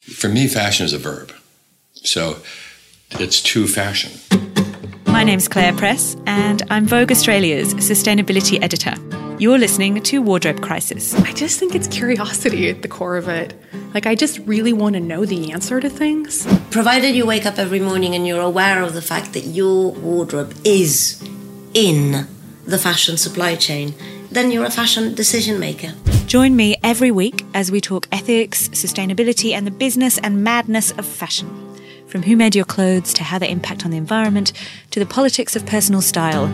For me, fashion is a verb. So it's to fashion. My name's Claire Press, and I'm Vogue Australia's sustainability editor. You're listening to Wardrobe Crisis. I just think it's curiosity at the core of it. Like, I just really want to know the answer to things. Provided you wake up every morning and you're aware of the fact that your wardrobe is in the fashion supply chain, then you're a fashion decision maker. Join me every week as we talk ethics, sustainability, and the business and madness of fashion. From who made your clothes to how they impact on the environment to the politics of personal style.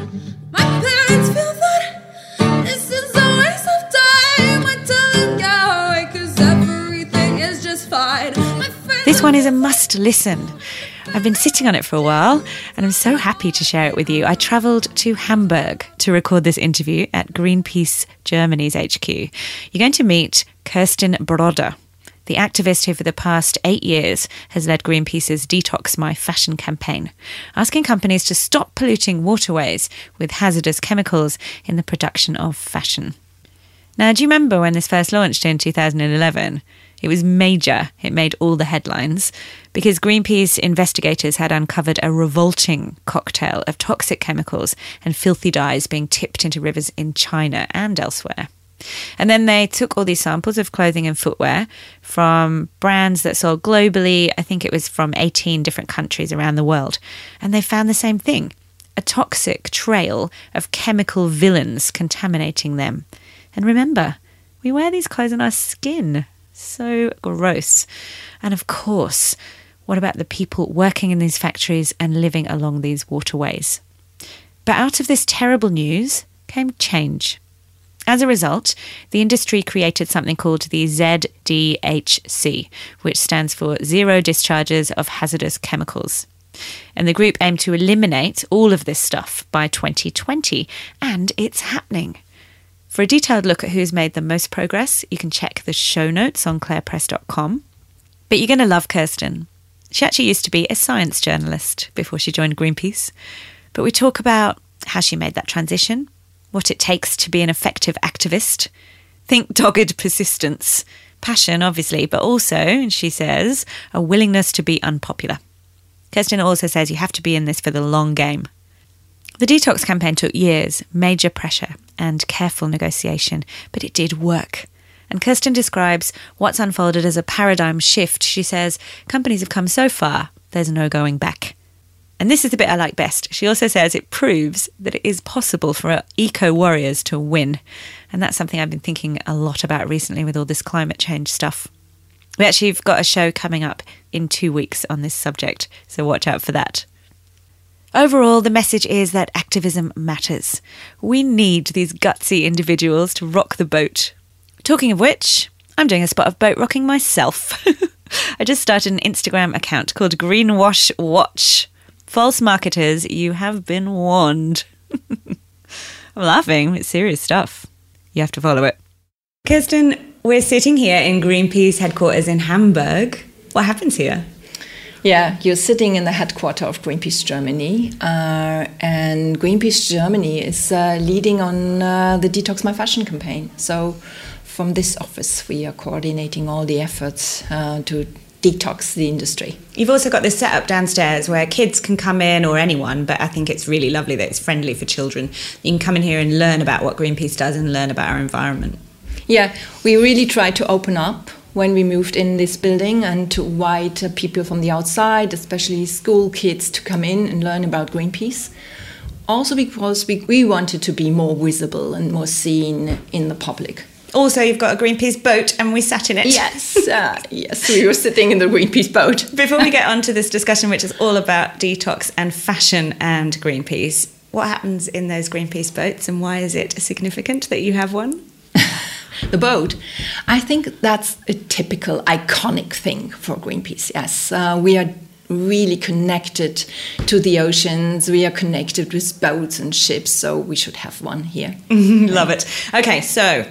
One is a must listen. I've been sitting on it for a while and I'm so happy to share it with you. I travelled to Hamburg to record this interview at Greenpeace Germany's HQ. You're going to meet Kirsten Brodde, the activist who for the past eight years has led Greenpeace's Detox My Fashion campaign, asking companies to stop polluting waterways with hazardous chemicals in the production of fashion. Now, do you remember when this first launched in 2011? It was major. It made all the headlines because Greenpeace investigators had uncovered a revolting cocktail of toxic chemicals and filthy dyes being tipped into rivers in China and elsewhere. And then they took all these samples of clothing and footwear from brands that sold globally. I think it was from 18 different countries around the world. And they found the same thing a toxic trail of chemical villains contaminating them. And remember, we wear these clothes on our skin. So gross. And of course, what about the people working in these factories and living along these waterways? But out of this terrible news came change. As a result, the industry created something called the ZDHC, which stands for Zero Discharges of Hazardous Chemicals. And the group aimed to eliminate all of this stuff by 2020, and it's happening. For a detailed look at who's made the most progress, you can check the show notes on clairepress.com. But you're going to love Kirsten. She actually used to be a science journalist before she joined Greenpeace. But we talk about how she made that transition, what it takes to be an effective activist. Think dogged persistence, passion, obviously, but also, she says, a willingness to be unpopular. Kirsten also says you have to be in this for the long game. The detox campaign took years, major pressure, and careful negotiation, but it did work. And Kirsten describes what's unfolded as a paradigm shift. She says companies have come so far, there's no going back. And this is the bit I like best. She also says it proves that it is possible for eco warriors to win. And that's something I've been thinking a lot about recently with all this climate change stuff. We actually have got a show coming up in two weeks on this subject, so watch out for that. Overall, the message is that activism matters. We need these gutsy individuals to rock the boat. Talking of which, I'm doing a spot of boat rocking myself. I just started an Instagram account called Greenwash Watch. False marketers, you have been warned. I'm laughing, it's serious stuff. You have to follow it. Kirsten, we're sitting here in Greenpeace headquarters in Hamburg. What happens here? Yeah, you're sitting in the headquarters of Greenpeace Germany, uh, and Greenpeace Germany is uh, leading on uh, the Detox My Fashion campaign. So, from this office, we are coordinating all the efforts uh, to detox the industry. You've also got this setup downstairs where kids can come in or anyone, but I think it's really lovely that it's friendly for children. You can come in here and learn about what Greenpeace does and learn about our environment. Yeah, we really try to open up when we moved in this building and to invite uh, people from the outside, especially school kids, to come in and learn about Greenpeace. Also, because we, we wanted to be more visible and more seen in the public. Also, you've got a Greenpeace boat, and we sat in it. Yes, uh, yes, we were sitting in the Greenpeace boat. Before we get on to this discussion, which is all about detox and fashion and Greenpeace, what happens in those Greenpeace boats, and why is it significant that you have one? The boat. I think that's a typical iconic thing for Greenpeace. Yes, uh, we are really connected to the oceans. We are connected with boats and ships, so we should have one here. Love it. Okay, so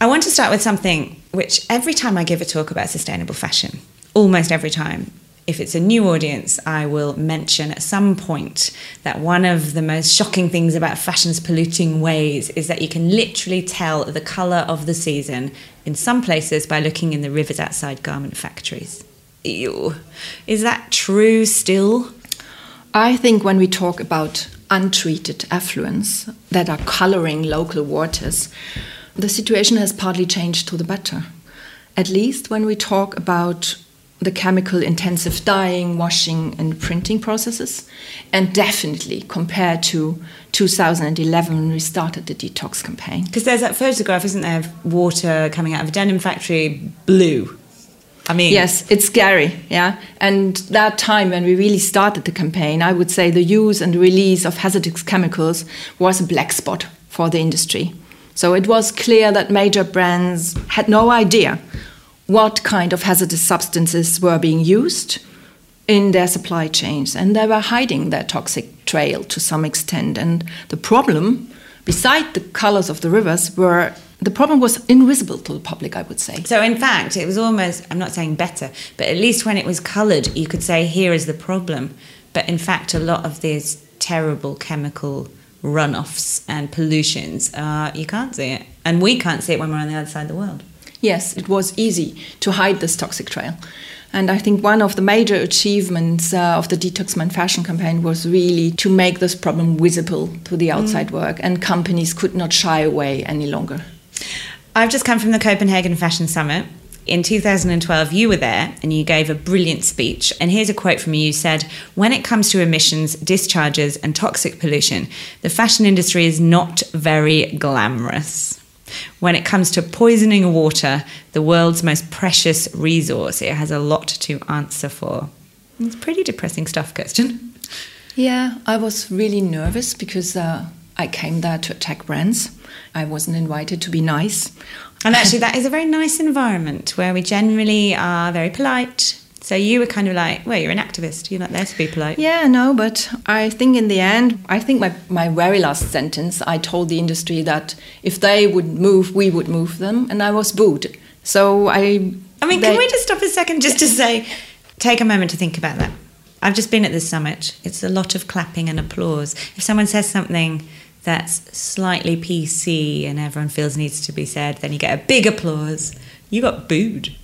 I want to start with something which every time I give a talk about sustainable fashion, almost every time, if it's a new audience, I will mention at some point that one of the most shocking things about fashion's polluting ways is that you can literally tell the colour of the season in some places by looking in the rivers outside garment factories. ew. Is that true still? I think when we talk about untreated effluents that are coloring local waters, the situation has partly changed to the better. At least when we talk about the chemical intensive dyeing, washing, and printing processes, and definitely compared to 2011 when we started the detox campaign. Because there's that photograph, isn't there, of water coming out of a denim factory blue. I mean, Yes, it's scary, yeah. And that time when we really started the campaign, I would say the use and release of hazardous chemicals was a black spot for the industry. So it was clear that major brands had no idea what kind of hazardous substances were being used in their supply chains and they were hiding their toxic trail to some extent and the problem beside the colors of the rivers were the problem was invisible to the public i would say So, in fact, it was almost, I'm not saying better, but at least when it was coloured, you could say, here is the problem. But in fact, a lot of these terrible chemical runoffs and pollutions, uh, you can't see it. And we can't see it when we're on the other side of the world. Yes, it was easy to hide this toxic trail. And I think one of the major achievements uh, of the Detox My Fashion campaign was really to make this problem visible to the outside work, and companies could not shy away any longer. I've just come from the Copenhagen Fashion Summit. In 2012, you were there and you gave a brilliant speech. And here's a quote from you. You said, When it comes to emissions, discharges, and toxic pollution, the fashion industry is not very glamorous. When it comes to poisoning water, the world's most precious resource, it has a lot to answer for. It's pretty depressing stuff, Kirsten. Yeah, I was really nervous because uh, I came there to attack brands. I wasn't invited to be nice. And actually, that is a very nice environment where we generally are very polite. So you were kind of like, well, you're an activist. You're not there to be polite. Yeah, no, but I think in the end, I think my, my very last sentence, I told the industry that if they would move, we would move them, and I was booed. So I. I mean, they- can we just stop a second just to say, take a moment to think about that? I've just been at this summit. It's a lot of clapping and applause. If someone says something that's slightly PC and everyone feels needs to be said, then you get a big applause. You got booed.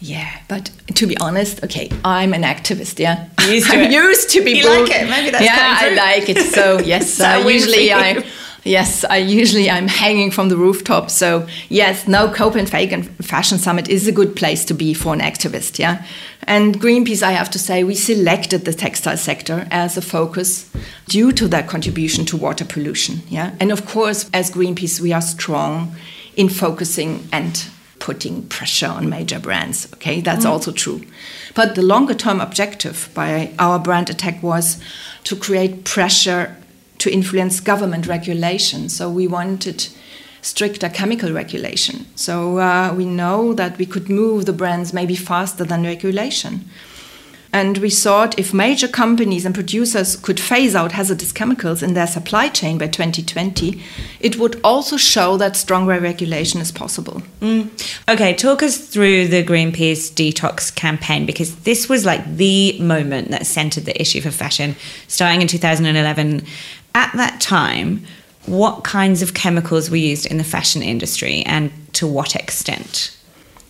Yeah, but to be honest, okay, I'm an activist. Yeah, Used to I'm it. used to be. You like it? Maybe that's yeah, I like it. So yes, So uh, usually. I. Yes, I usually I'm hanging from the rooftop. So yes, no Copenhagen Fashion Summit is a good place to be for an activist. Yeah, and Greenpeace, I have to say, we selected the textile sector as a focus due to their contribution to water pollution. Yeah, and of course, as Greenpeace, we are strong in focusing and putting pressure on major brands. Okay, that's also true. But the longer term objective by our brand attack was to create pressure to influence government regulation. So we wanted stricter chemical regulation. So uh, we know that we could move the brands maybe faster than regulation. And we thought if major companies and producers could phase out hazardous chemicals in their supply chain by 2020, it would also show that stronger regulation is possible. Okay, talk us through the Greenpeace detox campaign because this was like the moment that centered the issue for fashion, starting in 2011. At that time, what kinds of chemicals were used in the fashion industry and to what extent?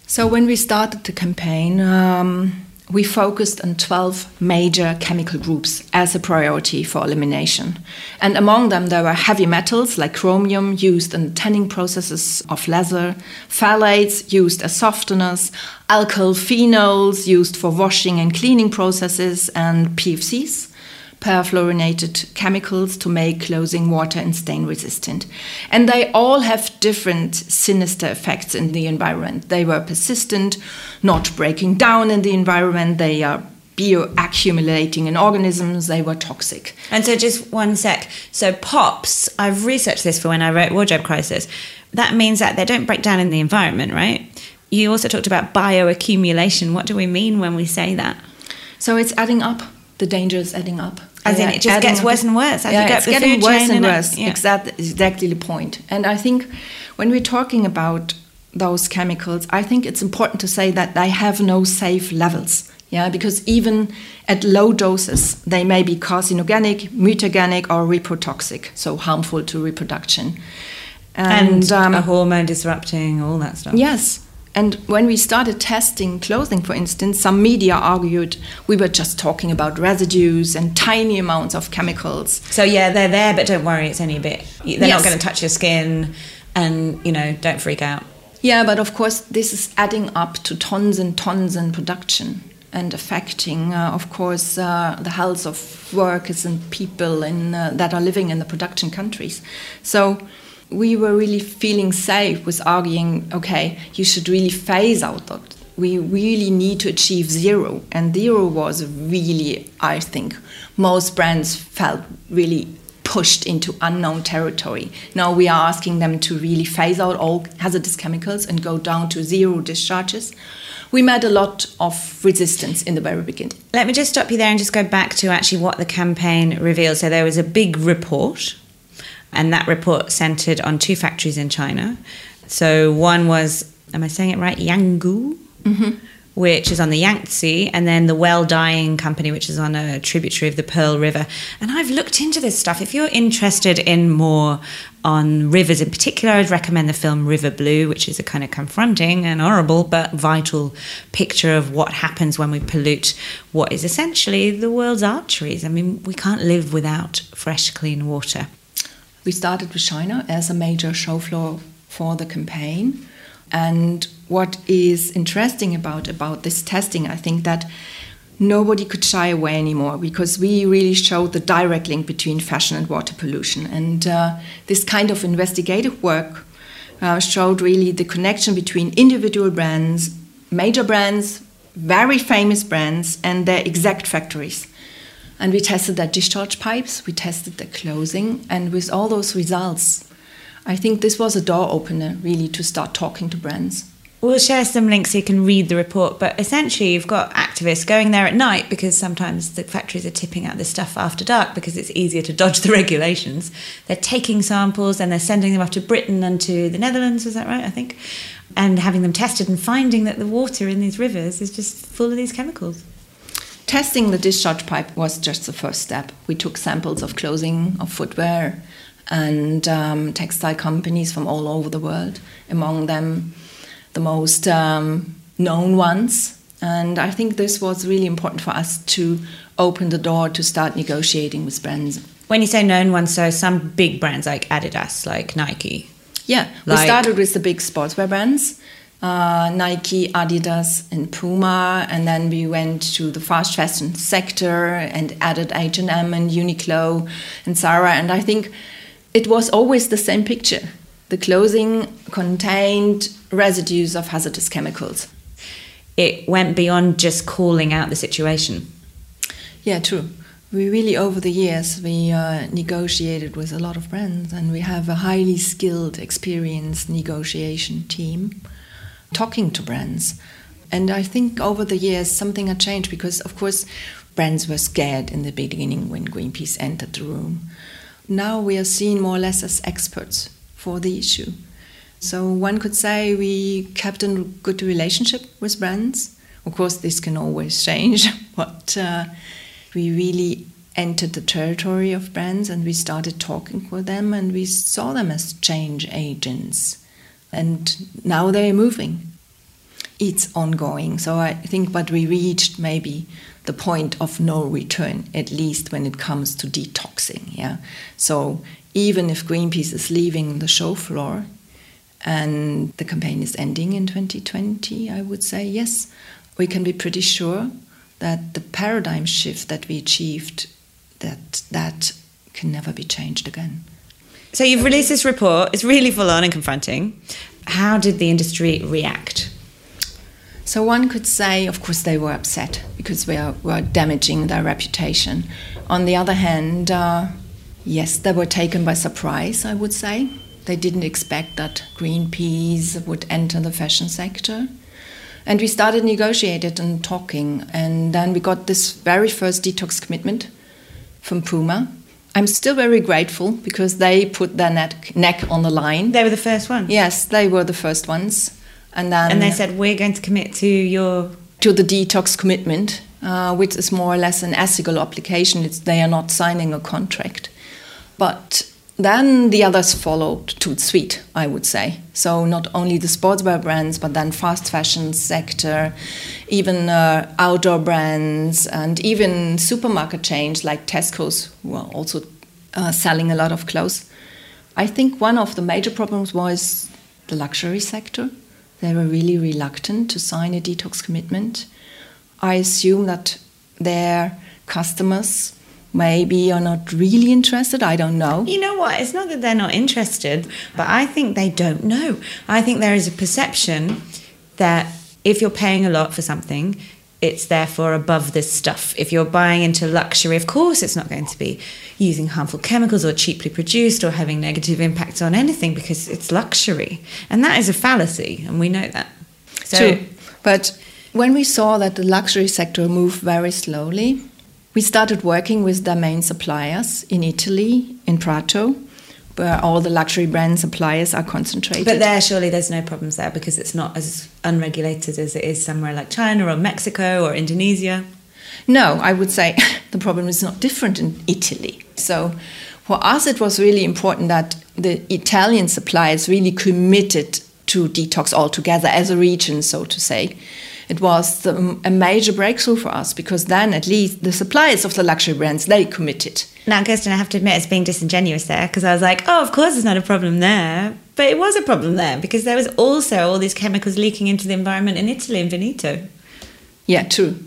So when we started the campaign, um, we focused on 12 major chemical groups as a priority for elimination. And among them, there were heavy metals like chromium used in tanning processes of leather, phthalates used as softeners, alkyl phenols used for washing and cleaning processes, and PFCs perfluorinated chemicals to make clothing water and stain resistant. And they all have different sinister effects in the environment. They were persistent, not breaking down in the environment, they are bioaccumulating in organisms, they were toxic. And so, just one sec. So, POPs, I've researched this for when I wrote Wardrobe Crisis. That means that they don't break down in the environment, right? You also talked about bioaccumulation. What do we mean when we say that? So it's adding up. The danger is adding up. As in, it just gets worse and worse as you yeah, it's the getting food worse and and worse. yeah. Exactly, exactly the point. And I think when we're talking about those chemicals, I think it's important to say that they have no safe levels. Yeah, because even at low doses, they may be carcinogenic, mutagenic, or reprotoxic, so harmful to reproduction. And, um, a hormone disrupting, all that stuff. Yes. And when we started testing clothing, for instance, some media argued we were just talking about residues and tiny amounts of chemicals. So yeah, they're there, but don't worry, it's only a bit. They're Yes. not going to touch your skin, and you know, don't freak out. Yeah, but of course, this is adding up to tons and tons in production and affecting, uh, of course, uh, the health of workers and people in, uh, that are living in the production countries. So we were really feeling safe with arguing, okay, you should really phase out that. We really need to achieve zero. And zero was really, I think, most brands felt really pushed into unknown territory. Now we are asking them to really phase out all hazardous chemicals and go down to zero discharges. We met a lot of resistance in the very beginning. Let me just stop you there and just go back to actually what the campaign revealed. So there was a big report, and that report centered on two factories in China. So one was, am I saying it right? Youngor, mm-hmm. which is on the Yangtze, and then the Well Dyeing Company, which is on a tributary of the Pearl River. And I've looked into this stuff. If you're interested in more on rivers in particular, I'd recommend the film River Blue, which is a kind of confronting and horrible but vital picture of what happens when we pollute what is essentially the world's arteries. I mean, we can't live without fresh, clean water. We started with China as a major show floor for the campaign. And what is interesting about, about this testing, I think that nobody could shy away anymore because we really showed the direct link between fashion and water pollution. And uh, this kind of investigative work uh, showed really the connection between individual brands, major brands, very famous brands, and their exact factories. And we tested their discharge pipes, we tested their closing, and with all those results, I think this was a door opener really to start talking to brands. We'll share some links so you can read the report. But essentially, you've got activists going there at night because sometimes the factories are tipping out this stuff after dark because it's easier to dodge the regulations. They're taking samples and they're sending them off to Britain and to the Netherlands, was that right? I think. And having them tested and finding that the water in these rivers is just full of these chemicals. Testing the discharge pipe was just the first step. We took samples of clothing, of footwear, and um, textile companies from all over the world, among them the most um, known ones. And I think this was really important for us to open the door to start negotiating with brands. When you say known ones, so some big brands like Adidas, like Nike. Yeah, we started with the big sportswear brands. Uh, Nike, Adidas, and Puma, and then we went to the fast fashion sector and added H and M and Uniqlo and Zara. And I think it was always the same picture. The clothing contained residues of hazardous chemicals. It went beyond just calling out the situation. Yeah, true. We really, over the years, we uh, negotiated with a lot of brands, and we have a highly skilled, experienced negotiation team talking to brands. And I think over the years, something had changed because, of course, brands were scared in the beginning when Greenpeace entered the room. Now we are seen more or less as experts for the issue. So one could say we kept a good relationship with brands. Of course, this can always change, but uh, we really entered the territory of brands and we started talking with them and we saw them as change agents. And now they're moving. It's ongoing. So I think, but we reached maybe the point of no return, at least when it comes to detoxing. Yeah. So even if Greenpeace is leaving the show floor, and the campaign is ending in 2020, I would say yes, we can be pretty sure that the paradigm shift that we achieved that that can never be changed again. So you've released this report. It's really full on and confronting. How did the industry react? So one could say, of course, they were upset because we are, were damaging their reputation. On the other hand, uh, yes, they were taken by surprise, I would say. They didn't expect that Greenpeace would enter the fashion sector. And we started negotiating and talking. And then we got this very first detox commitment from Puma. I'm still very grateful because they put their neck, neck on the line. They were the first ones. Yes, they were the first ones. And then And they said, we're going to commit to your. to the detox commitment, uh, which is more or less an ethical application. It's, they are not signing a contract. But then the others followed to suite, I would say. So not only the sportswear brands, but then fast fashion sector, even uh, outdoor brands, and even supermarket chains like Tesco's, who are also uh, selling a lot of clothes. I think one of the major problems was the luxury sector. They were really reluctant to sign a detox commitment. I assume that their customers maybe you're not really interested. I don't know. You know what? It's not that they're not interested, but I think they don't know. I think there is a perception that if you're paying a lot for something, it's therefore above this stuff. If you're buying into luxury, of course, it's not going to be using harmful chemicals or cheaply produced or having negative impacts on anything because it's luxury. And that is a fallacy, and we know that. So, True. But when we saw that the luxury sector moved very slowly, we started working with the main suppliers in Italy, in Prato, where all the luxury brand suppliers are concentrated. But there, surely there's no problems there because it's not as unregulated as it is somewhere like China or Mexico or Indonesia. No, I would say the problem is not different in Italy. So for us, it was really important that the Italian suppliers really committed to detox altogether as a region, so to say. It was the, a major breakthrough for us because then at least the suppliers of the luxury brands they committed. Now, Kirsten, I have to admit, it's being disingenuous there because I was like, oh, of course, there's not a problem there. But it was a problem there because there was also all these chemicals leaking into the environment in Italy in Veneto. Yeah, true.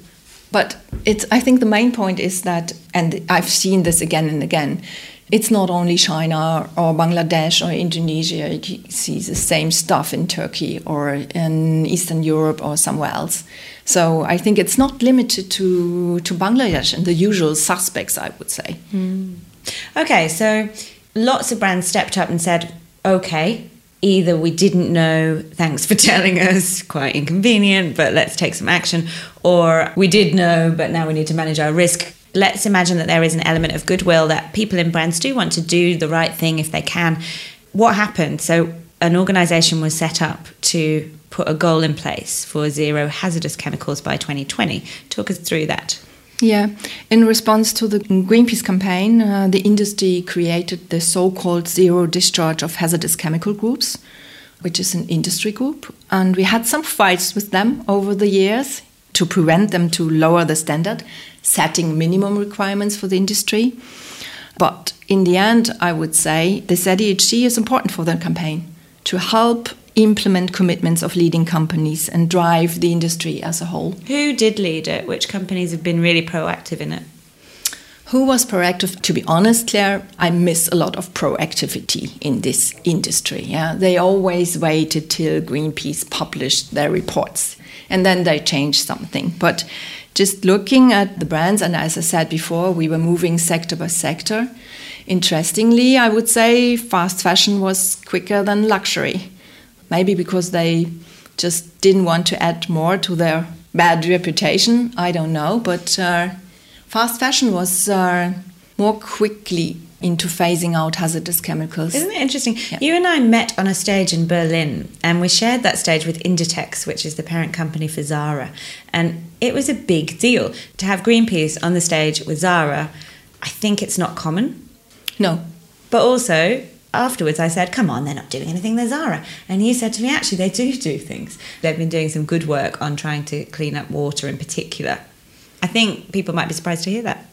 But it's, I think the main point is that, and I've seen this again and again, it's not only China or Bangladesh or Indonesia. You see the same stuff in Turkey or in Eastern Europe or somewhere else. So I think it's not limited to, to Bangladesh and the usual suspects, I would say. Hmm. Okay, so lots of brands stepped up and said, okay, either we didn't know, thanks for telling us, quite inconvenient, but let's take some action, or we did know, but now we need to manage our risk. Let's imagine that there is an element of goodwill that people in brands do want to do the right thing if they can. What happened? So, an organization was set up to put a goal in place for zero hazardous chemicals by 2020. Talk us through that. Yeah, in response to the Greenpeace campaign, uh, the industry created the so called Zero Discharge of Hazardous Chemical Groups, which is an industry group. And we had some fights with them over the years to prevent them to lower the standard, setting minimum requirements for the industry. But in the end, I would say the ZDHC is important for the campaign to help implement commitments of leading companies and drive the industry as a whole. Who did lead it? Which companies have been really proactive in it? Who was proactive? To be honest, Claire, I miss a lot of proactivity in this industry. Yeah, they always waited till Greenpeace published their reports, and then they changed something. But just looking at the brands, and as I said before, we were moving sector by sector. Interestingly, I would say fast fashion was quicker than luxury. Maybe because they just didn't want to add more to their bad reputation. I don't know, but uh, fast fashion was uh, more quickly into phasing out hazardous chemicals. Isn't it interesting? You and I met on a stage in Berlin and we shared that stage with Inditex, which is the parent company for Zara. And it was a big deal to have Greenpeace on the stage with Zara. I think it's not common. No, But also, afterwards, I said, Come on, they're not doing anything, they're Zara. And he said to me, Actually, they do do things. They've been doing some good work on trying to clean up water in particular. I think people might be surprised to hear that.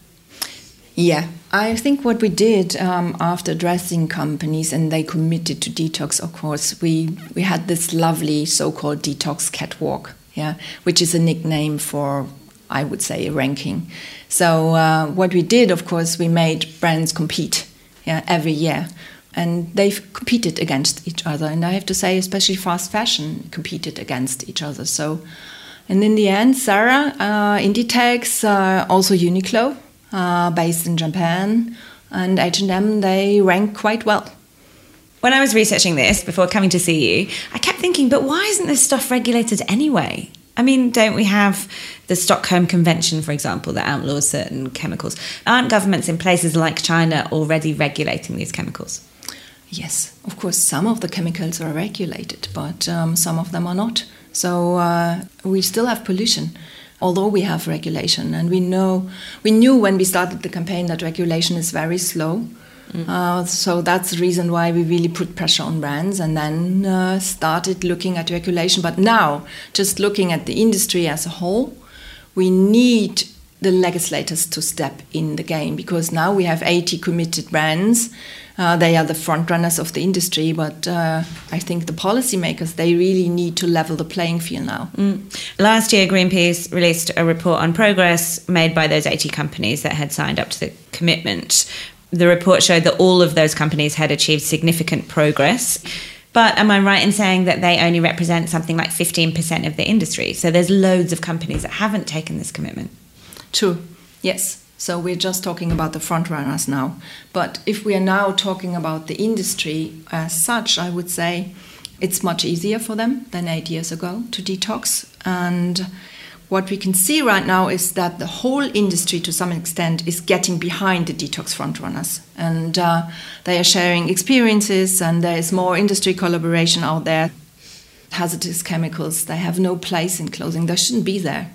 Yeah, I think what we did um, after addressing companies and they committed to detox, of course, we, we had this lovely so called detox catwalk, yeah, which is a nickname for, I would say, a ranking. So, uh, what we did, of course, we made brands compete yeah, every year. And they've competed against each other. And I have to say, especially fast fashion competed against each other. So, and in the end, Zara, uh, Inditex, uh, also Uniqlo, uh, based in Japan, and H&M, they rank quite well. When I was researching this before coming to see you, I kept thinking, but why isn't this stuff regulated anyway? I mean, don't we have the Stockholm Convention, for example, that outlaws certain chemicals? Aren't governments in places like China already regulating these chemicals? Yes, of course, some of the chemicals are regulated, but um, some of them are not. So uh, we still have pollution, although we have regulation. And we know, we knew when we started the campaign that regulation is very slow. Uh, so that's the reason why we really put pressure on brands and then uh, started looking at regulation. But now, just looking at the industry as a whole, we need the legislators to step in the game because now we have 80 committed brands. Uh, they are the front runners of the industry, but uh, I think the policymakers they really need to level the playing field now. Last year, Greenpeace released a report on progress made by those 80 companies that had signed up to the commitment. The report showed that all of those companies had achieved significant progress. But am I right in saying that they only represent something like 15% of the industry? So there's loads of companies that haven't taken this commitment. True. Yes. So we're just talking about the front runners now. But if we are now talking about the industry as such, I would say it's much easier for them than eight years ago to detox. And what we can see right now is that the whole industry, to some extent, is getting behind the detox front runners. And uh, they are sharing experiences, and there is more industry collaboration out there. Hazardous chemicals, they have no place in clothing, they shouldn't be there.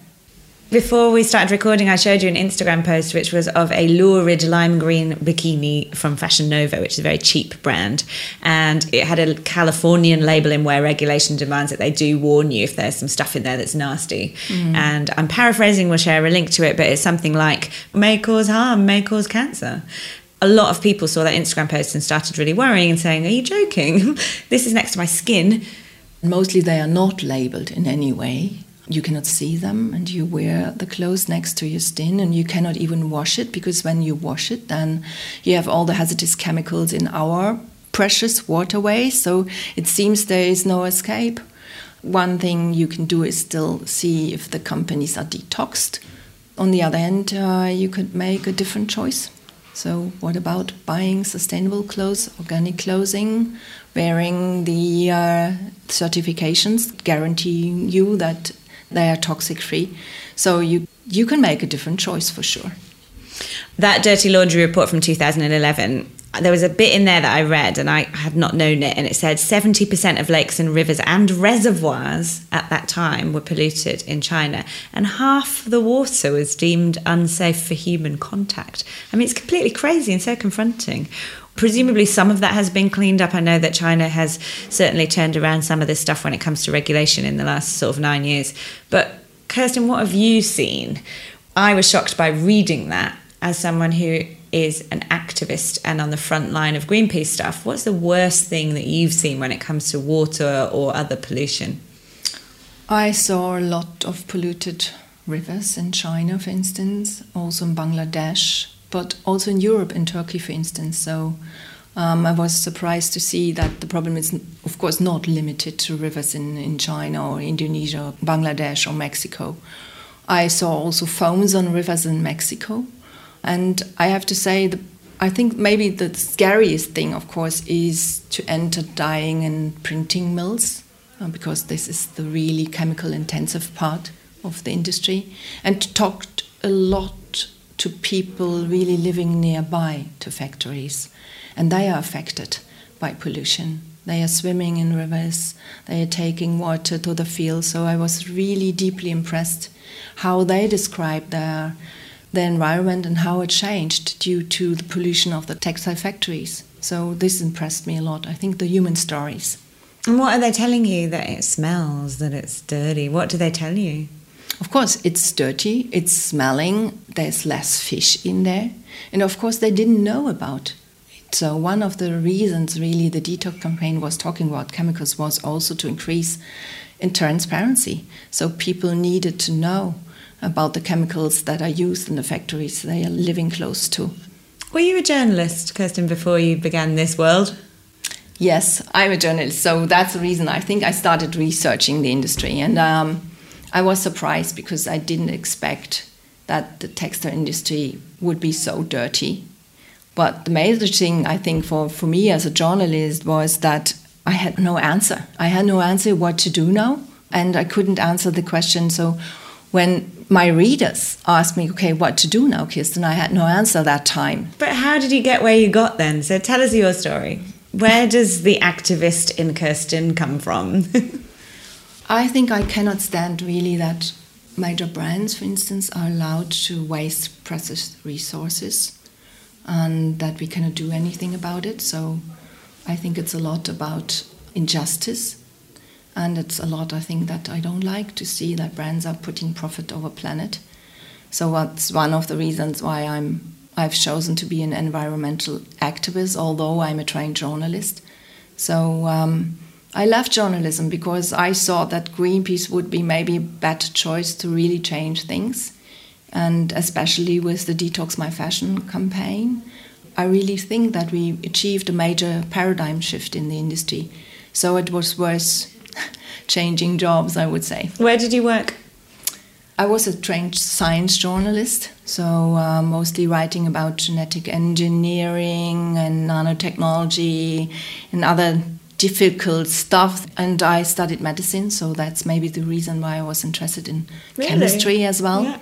Before we started recording, I showed you an Instagram post which was of a lurid lime green bikini from Fashion Nova, which is a very cheap brand. And it had a Californian label in where regulation demands that they do warn you if there's some stuff in there that's nasty. Mm. And I'm paraphrasing, we'll share a link to it, but it's something like may cause harm, may cause cancer. A lot of people saw that Instagram post and started really worrying and saying, Are you joking? this is next to my skin. Mostly they are not labeled in any way. You cannot see them, and you wear the clothes next to your skin, and you cannot even wash it because when you wash it, then you have all the hazardous chemicals in our precious waterways. So it seems there is no escape. One thing you can do is still see if the companies are detoxed. On the other hand, uh, you could make a different choice. So, what about buying sustainable clothes, organic clothing, wearing the uh, certifications guaranteeing you that they are toxic free? So, you, you can make a different choice for sure. that dirty laundry report from 2011 there was a bit in there that i read and i had not known it and it said 70% of lakes and rivers and reservoirs at that time were polluted in china and half the water was deemed unsafe for human contact i mean it's completely crazy and so confronting presumably some of that has been cleaned up i know that china has certainly turned around some of this stuff when it comes to regulation in the last sort of nine years but kirsten what have you seen I was shocked by reading that as someone who is an activist and on the front line of Greenpeace stuff. What's the worst thing that you've seen when it comes to water or other pollution? I saw a lot of polluted rivers in China, for instance, also in Bangladesh, but also in Europe, in Turkey, for instance. So um, I was surprised to see that the problem is, of course, not limited to rivers in, in China or Indonesia, or Bangladesh, or Mexico. I saw also foams on rivers in Mexico. And I have to say, the, I think maybe the scariest thing, of course, is to enter dyeing and printing mills, uh, because this is the really chemical intensive part of the industry. And to talk a lot to people really living nearby to factories. And they are affected by pollution. They are swimming in rivers, they are taking water to the fields. So I was really deeply impressed how they described their, their environment and how it changed due to the pollution of the textile factories. So this impressed me a lot. I think the human stories. And what are they telling you? That it smells, that it's dirty? What do they tell you? Of course, it's dirty, it's smelling, there's less fish in there. And of course, they didn't know about it. So, one of the reasons really the detox campaign was talking about chemicals was also to increase in transparency. So, people needed to know about the chemicals that are used in the factories they are living close to. Were you a journalist, Kirsten, before you began this world? Yes, I'm a journalist, so that's the reason I think I started researching the industry. And um, I was surprised because I didn't expect that the textile industry would be so dirty. But the major thing I think for, for me as a journalist was that I had no answer. I had no answer what to do now, and I couldn't answer the question. So when my readers asked me, okay, what to do now, Kirsten, I had no answer that time. But how did you get where you got then? So tell us your story. Where does the activist in Kirsten come from? I think I cannot stand really that major brands, for instance, are allowed to waste precious resources. and that we cannot do anything about it. So I think it's a lot about injustice. And it's a lot, I think, that I don't like to see that brands are putting profit over planet. So that's one of the reasons why I'm I've chosen to be an environmental activist, although I'm a trained journalist. So um, I left journalism because I saw that Greenpeace would be maybe a better choice to really change things, and especially with the Detox My Fashion campaign. I really think that we achieved a major paradigm shift in the industry. So it was worth changing jobs, I would say. Where did you work? I was a trained science journalist, so uh, mostly writing about genetic engineering and nanotechnology and other difficult stuff. And I studied medicine, so that's maybe the reason why I was interested in Really? chemistry as well. Yeah.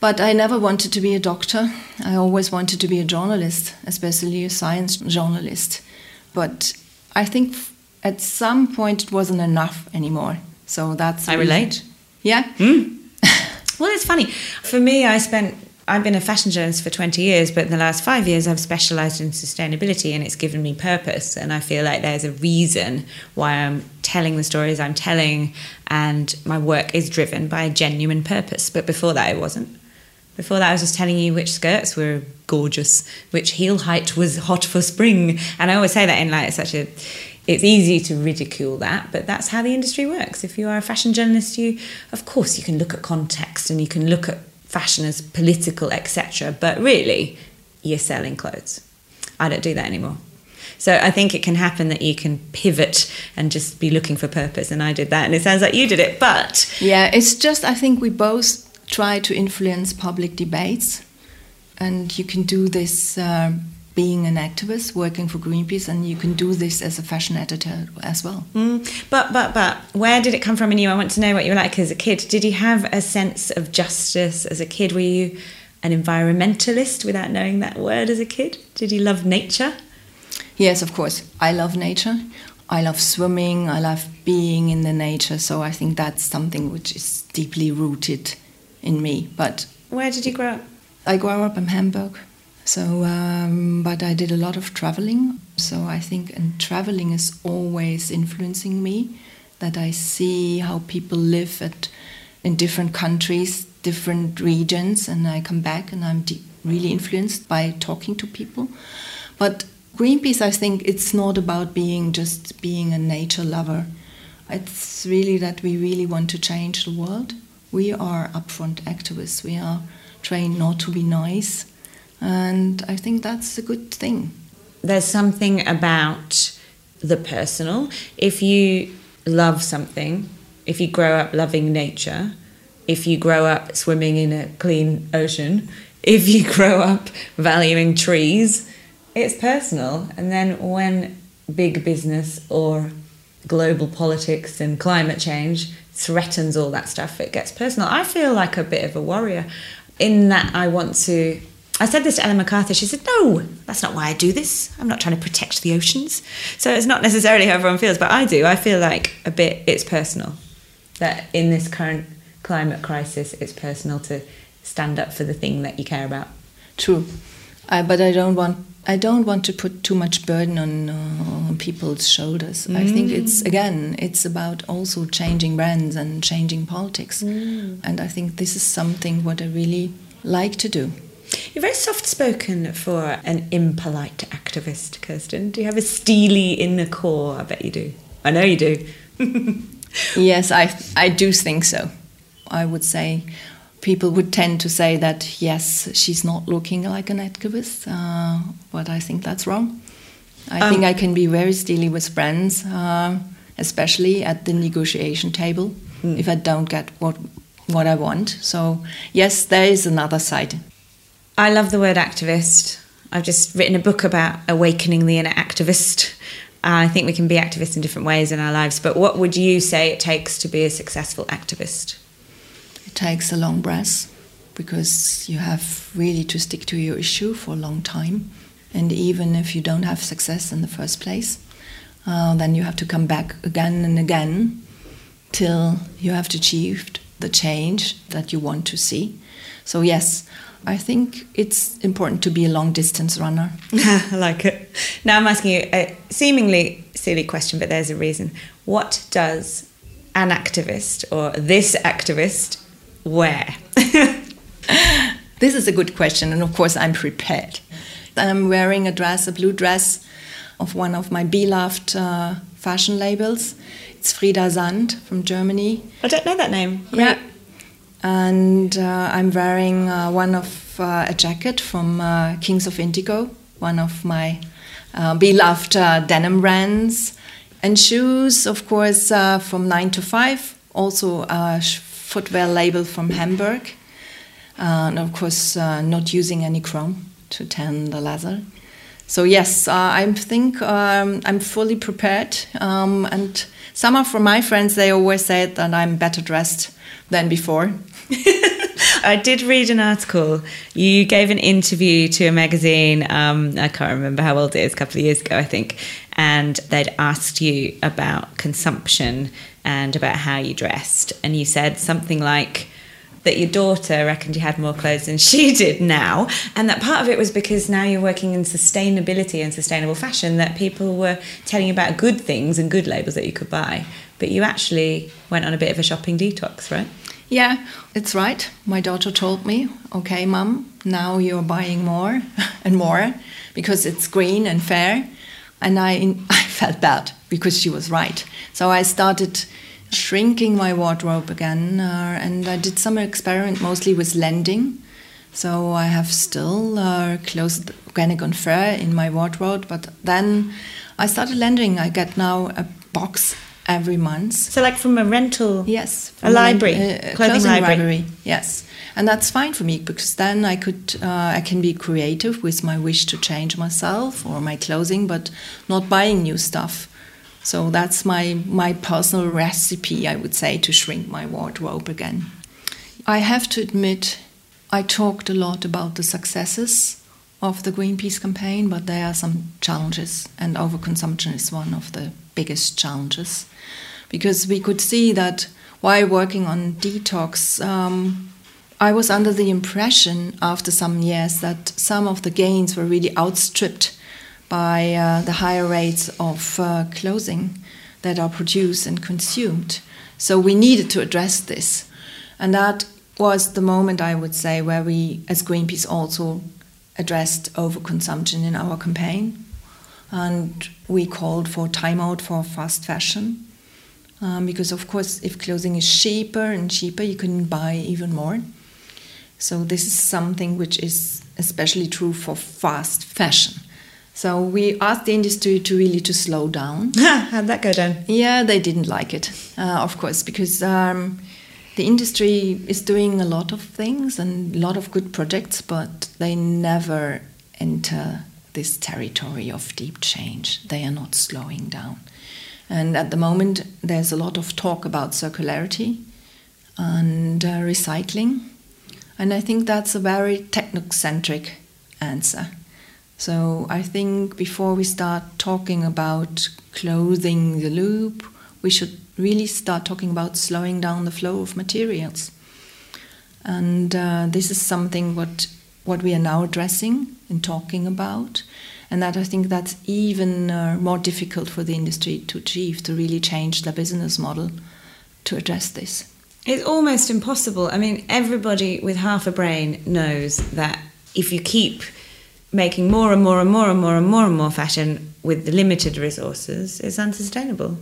But I never wanted to be a doctor. I always wanted to be a journalist, especially a science journalist. But I think at some point it wasn't enough anymore. So that's the I relate. Yeah. Hmm? Well, it's funny. For me, I spent, I've been a fashion journalist for 20 years, but in the last five years, I've specialized in sustainability and it's given me purpose. And I feel like there's a reason why I'm telling the stories I'm telling, and my work is driven by a genuine purpose. But before that, it wasn't. Before that, I was just telling you which skirts were gorgeous, which heel height was hot for spring. And I always say that in like such a, it's easy to ridicule that, but that's how the industry works. If you are a fashion journalist, you, of course, you can look at context and you can look at fashion as political, etc. But really, you're selling clothes. I don't do that anymore. So I think it can happen that you can pivot and just be looking for purpose. And I did that, and it sounds like you did it. But Yeah, it's just I think we both try to influence public debates, and you can do this uh, being an activist, working for Greenpeace, and you can do this as a fashion editor as well. Mm, but but but where did it come from in you? I want to know what you were like as a kid. Did you have a sense of justice as a kid? Were you an environmentalist without knowing that word as a kid? Did you love nature? Yes, of course. I love nature. I love swimming. I love being in the nature. So I think that's something which is deeply rooted in me. But Where did you grow up? I grew up in Hamburg. So, um, but I did a lot of traveling. So I think, and traveling is always influencing me. That I see how people live at in different countries, different regions, and I come back and I'm really influenced by talking to people. But Greenpeace, I think it's not about being just being a nature lover. It's really that we really want to change the world. We are upfront activists. We are trained not to be nice, and I think that's a good thing. There's something about the personal. If you love something, if you grow up loving nature, if you grow up swimming in a clean ocean, if you grow up valuing trees, it's personal. And then when big business or global politics and climate change threatens all that stuff, it gets personal. I feel like a bit of a warrior in that I want to. I said this to Ellen MacArthur. She said, No, that's not why I do this. I'm not trying to protect the oceans. So it's not necessarily how everyone feels, but I do. I feel like a bit it's personal. That in this current climate crisis, it's personal to stand up for the thing that you care about. True, I, but I don't want I don't want to put too much burden on, uh, on people's shoulders. I think it's again it's about also changing brands and changing politics, and I think this is something what I really like to do. You're very soft spoken for an impolite activist, Kirsten. Do you have a steely inner core? I bet you do. I know you do. Yes, I I do think so. I would say people would tend to say that yes, she's not looking like an activist, uh, but I think that's wrong. I think I can be very steely with friends, uh, especially at the negotiation table, if I don't get what what I want. So yes, there is another side. I love the word activist. I've just written a book about awakening the inner activist. I think we can be activists in different ways in our lives, but what would you say it takes to be a successful activist? It takes a long breath because you have really to stick to your issue for a long time. And even if you don't have success in the first place, uh, then you have to come back again and again till you have achieved the change that you want to see. So, yes, I think it's important to be a long distance runner. I like it. Now I'm asking you a seemingly silly question, but there's a reason. What does an activist or this activist wear? This is a good question, and of course, I'm prepared. I'm wearing a dress, a blue dress of one of my beloved uh, fashion labels. It's Frida Sand from Germany. I don't know that name. Yeah. And uh, I'm wearing uh, one of uh, a jacket from uh, Kings of Indigo, one of my uh, beloved uh, denim brands, and shoes, of course, from Nine to Five, also a footwear label from Hamburg, and of course, not using any chrome to tan the leather. So yes, I think um, I'm fully prepared. Um, and some of my friends, they always say that I'm better dressed than before. I did read an article. You gave an interview to a magazine. Um, I can't remember how old it is, a couple of years ago, I think. And they'd asked you about consumption and about how you dressed. And you said something like that your daughter reckoned you had more clothes than she did now. And that part of it was because now you're working in sustainability and sustainable fashion, that people were telling you about good things and good labels that you could buy. But you actually went on a bit of a shopping detox, right? Yeah, it's right. My daughter told me, okay, mum, now you're buying more and more because it's green and fair. And I, I felt bad because she was right. So I started shrinking my wardrobe again uh, and I did some experiment mostly with lending. So I have still uh, clothes organic and fair in my wardrobe, but then I started lending. I get now a box every month So, like from a rental. Yes, A library, uh, clothing library. Yes, and that's fine for me because then I could uh, I can be creative with my wish to change myself or my clothing, but not buying new stuff. So that's my my personal recipe, I would say, to shrink my wardrobe again. I have to admit, I talked a lot about the successes of the Greenpeace campaign, but there are some challenges, and overconsumption is one of the biggest challenges because we could see that while working on detox, um, I was under the impression after some years that some of the gains were really outstripped by uh, the higher rates of uh, clothing that are produced and consumed. So we needed to address this. And that was the moment, I would say, where we, as Greenpeace, also addressed overconsumption in our campaign. And we called for timeout for fast fashion. Um, because, of course, if clothing is cheaper and cheaper, you can buy even more. So, this is something which is especially true for fast fashion. So, we asked the industry to really to slow down. How'd that go down? Yeah, they didn't like it, uh, of course, because um, the industry is doing a lot of things and a lot of good projects, but they never enter this territory of deep change. They are not slowing down. And at the moment, there's a lot of talk about circularity and uh, recycling. And I think that's a very technocentric answer. So I think before we start talking about closing the loop, we should really start talking about slowing down the flow of materials. And uh, this is something what what we are now addressing and talking about, and that I think that's even uh, more difficult for the industry to achieve to really change their business model to address this. It's almost impossible. I mean, everybody with half a brain knows that if you keep making more and more and more and more and more and more fashion with the limited resources, it's unsustainable.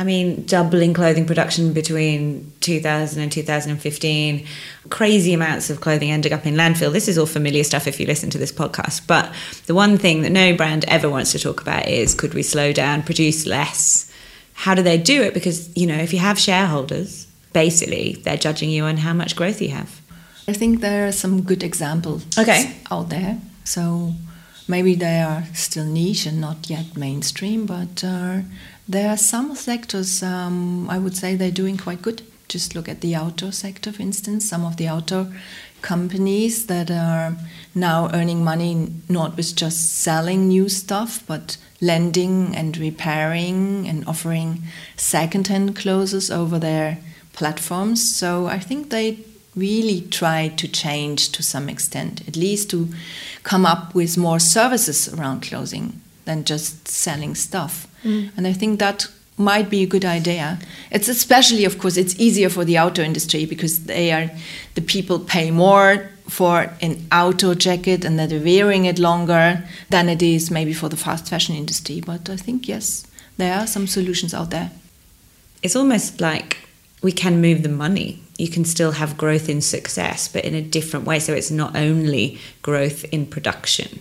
I mean, doubling clothing production between 2000 and 2015, crazy amounts of clothing ending up in landfill. This is all familiar stuff if you listen to this podcast. But the one thing that no brand ever wants to talk about is could we slow down, produce less? How do they do it? Because, you know, if you have shareholders, basically they're judging you on how much growth you have. I think there are some good examples Okay. out there. So maybe they are still niche and not yet mainstream, but uh, there are some sectors um, I would say they're doing quite good. Just look at the outdoor sector, for instance. Some of the outdoor companies that are now earning money not with just selling new stuff, but lending and repairing and offering second-hand clothes over their platforms. So I think they really try to change to some extent, at least to come up with more services around clothing than just selling stuff. Mm. And I think that might be a good idea. It's especially, of course, it's easier for the outdoor industry because they are the people pay more for an outdoor jacket and they're wearing it longer than it is maybe for the fast fashion industry. But I think yes, there are some solutions out there. It's almost like we can move the money. You can still have growth in success, but in a different way. So it's not only growth in production.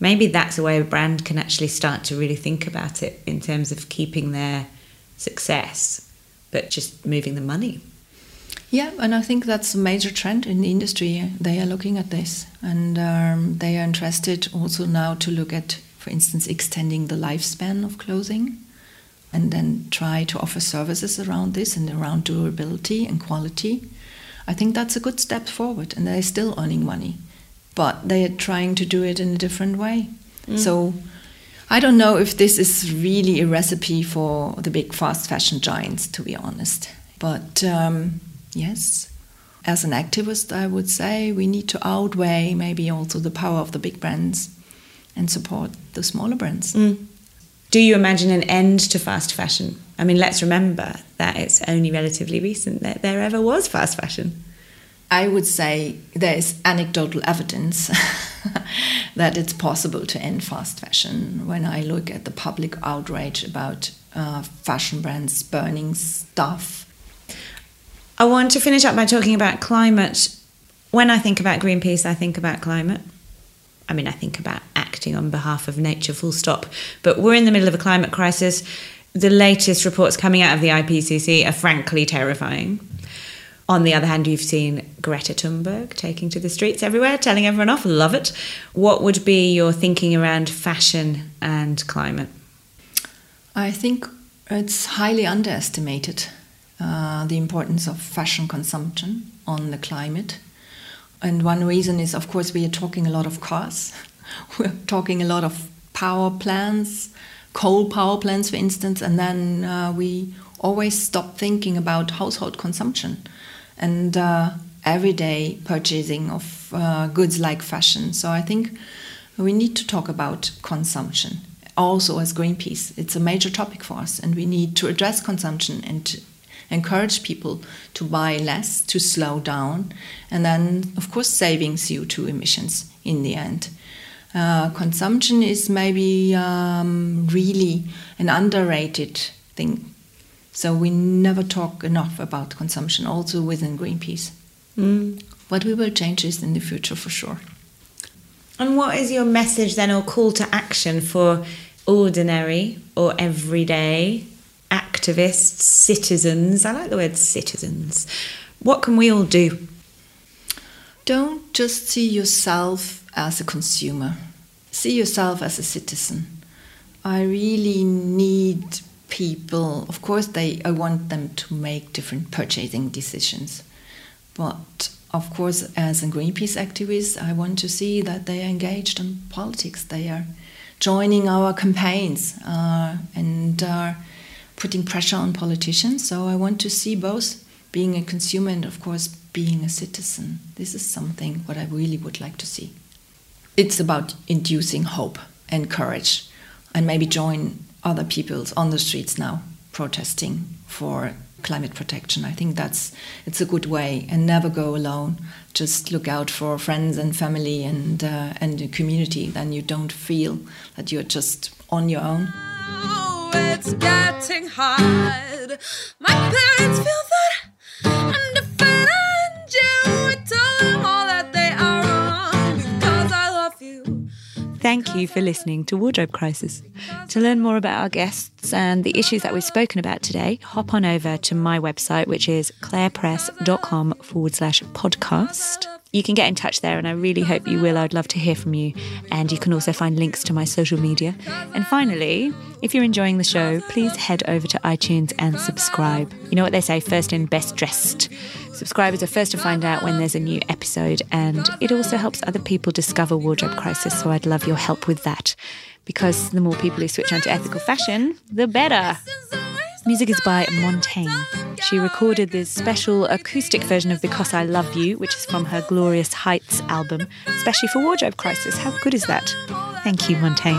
Maybe that's a way a brand can actually start to really think about it in terms of keeping their success, but just moving the money. Yeah, and I think that's a major trend in the industry. They are looking at this, and um, they are interested also now to look at, for instance, extending the lifespan of clothing, and then try to offer services around this and around durability and quality. I think that's a good step forward, and they're still earning money, but they are trying to do it in a different way. So. I don't know if this is really a recipe for the big fast fashion giants, to be honest. But um, yes, as an activist, I would say we need to outweigh maybe also the power of the big brands and support the smaller brands. Do you imagine an end to fast fashion? I mean, let's remember that it's only relatively recent that there ever was fast fashion. I would say there is anecdotal evidence that it's possible to end fast fashion when I look at the public outrage about uh, fashion brands burning stuff. I want to finish up by talking about climate. When I think about Greenpeace, I think about climate. I mean, I think about acting on behalf of nature, full stop. But we're in the middle of a climate crisis. The latest reports coming out of the IPCC are frankly terrifying. On the other hand, you've seen Greta Thunberg taking to the streets everywhere, telling everyone off. Love it. What would be your thinking around fashion and climate? I think it's highly underestimated uh, the importance of fashion consumption on the climate. And one reason is, of course, we are talking a lot of cars. We're talking a lot of power plants, coal power plants, for instance, and then uh, we always stop thinking about household consumption and uh, everyday purchasing of uh, goods like fashion. So I think we need to talk about consumption. Also, as Greenpeace, it's a major topic for us, and we need to address consumption and encourage people to buy less, to slow down, and then, of course, saving CO2 emissions in the end. Uh, consumption is maybe um, really an underrated thing. So we never talk enough about consumption, also within Greenpeace. Mm. But we will change this in the future for sure. And what is your message then, or call to action for ordinary or everyday activists, citizens? I like the word citizens. What can we all do? Don't just see yourself as a consumer, see yourself as a citizen. I really need people, of course, they, I want them to make different purchasing decisions. But of course, as a Greenpeace activist, I want to see that they are engaged in politics. They are joining our campaigns uh, and are putting pressure on politicians. So I want to see both being a consumer and, of course, being a citizen. This is something what I really would like to see. It's about inducing hope and courage, and maybe join other peoples on the streets now protesting for climate protection. I think that's it's a good way, and never go alone. Just look out for friends and family and uh, and the community. Then you don't feel that you're just on your own. Oh, it's getting hard. My parents feel that I'm Thank you for listening to Wardrobe Crisis. To learn more about our guests and the issues that we've spoken about today, hop on over to my website, which is clairepress.com forward slash podcast. You can get in touch there, and I really hope you will. I'd love to hear from you. And you can also find links to my social media. And finally, if you're enjoying the show, please head over to iTunes and subscribe. You know what they say first in, best dressed. Subscribers are first to find out when there's a new episode, and it also helps other people discover Wardrobe Crisis. So I'd love your help with that because the more people who switch on to ethical fashion, the better. Music is by Montaigne. She recorded this special acoustic version of Because I Love You, which is from her Glorious Heights album, especially for Wardrobe Crisis. How good is that? Thank you, Montaigne.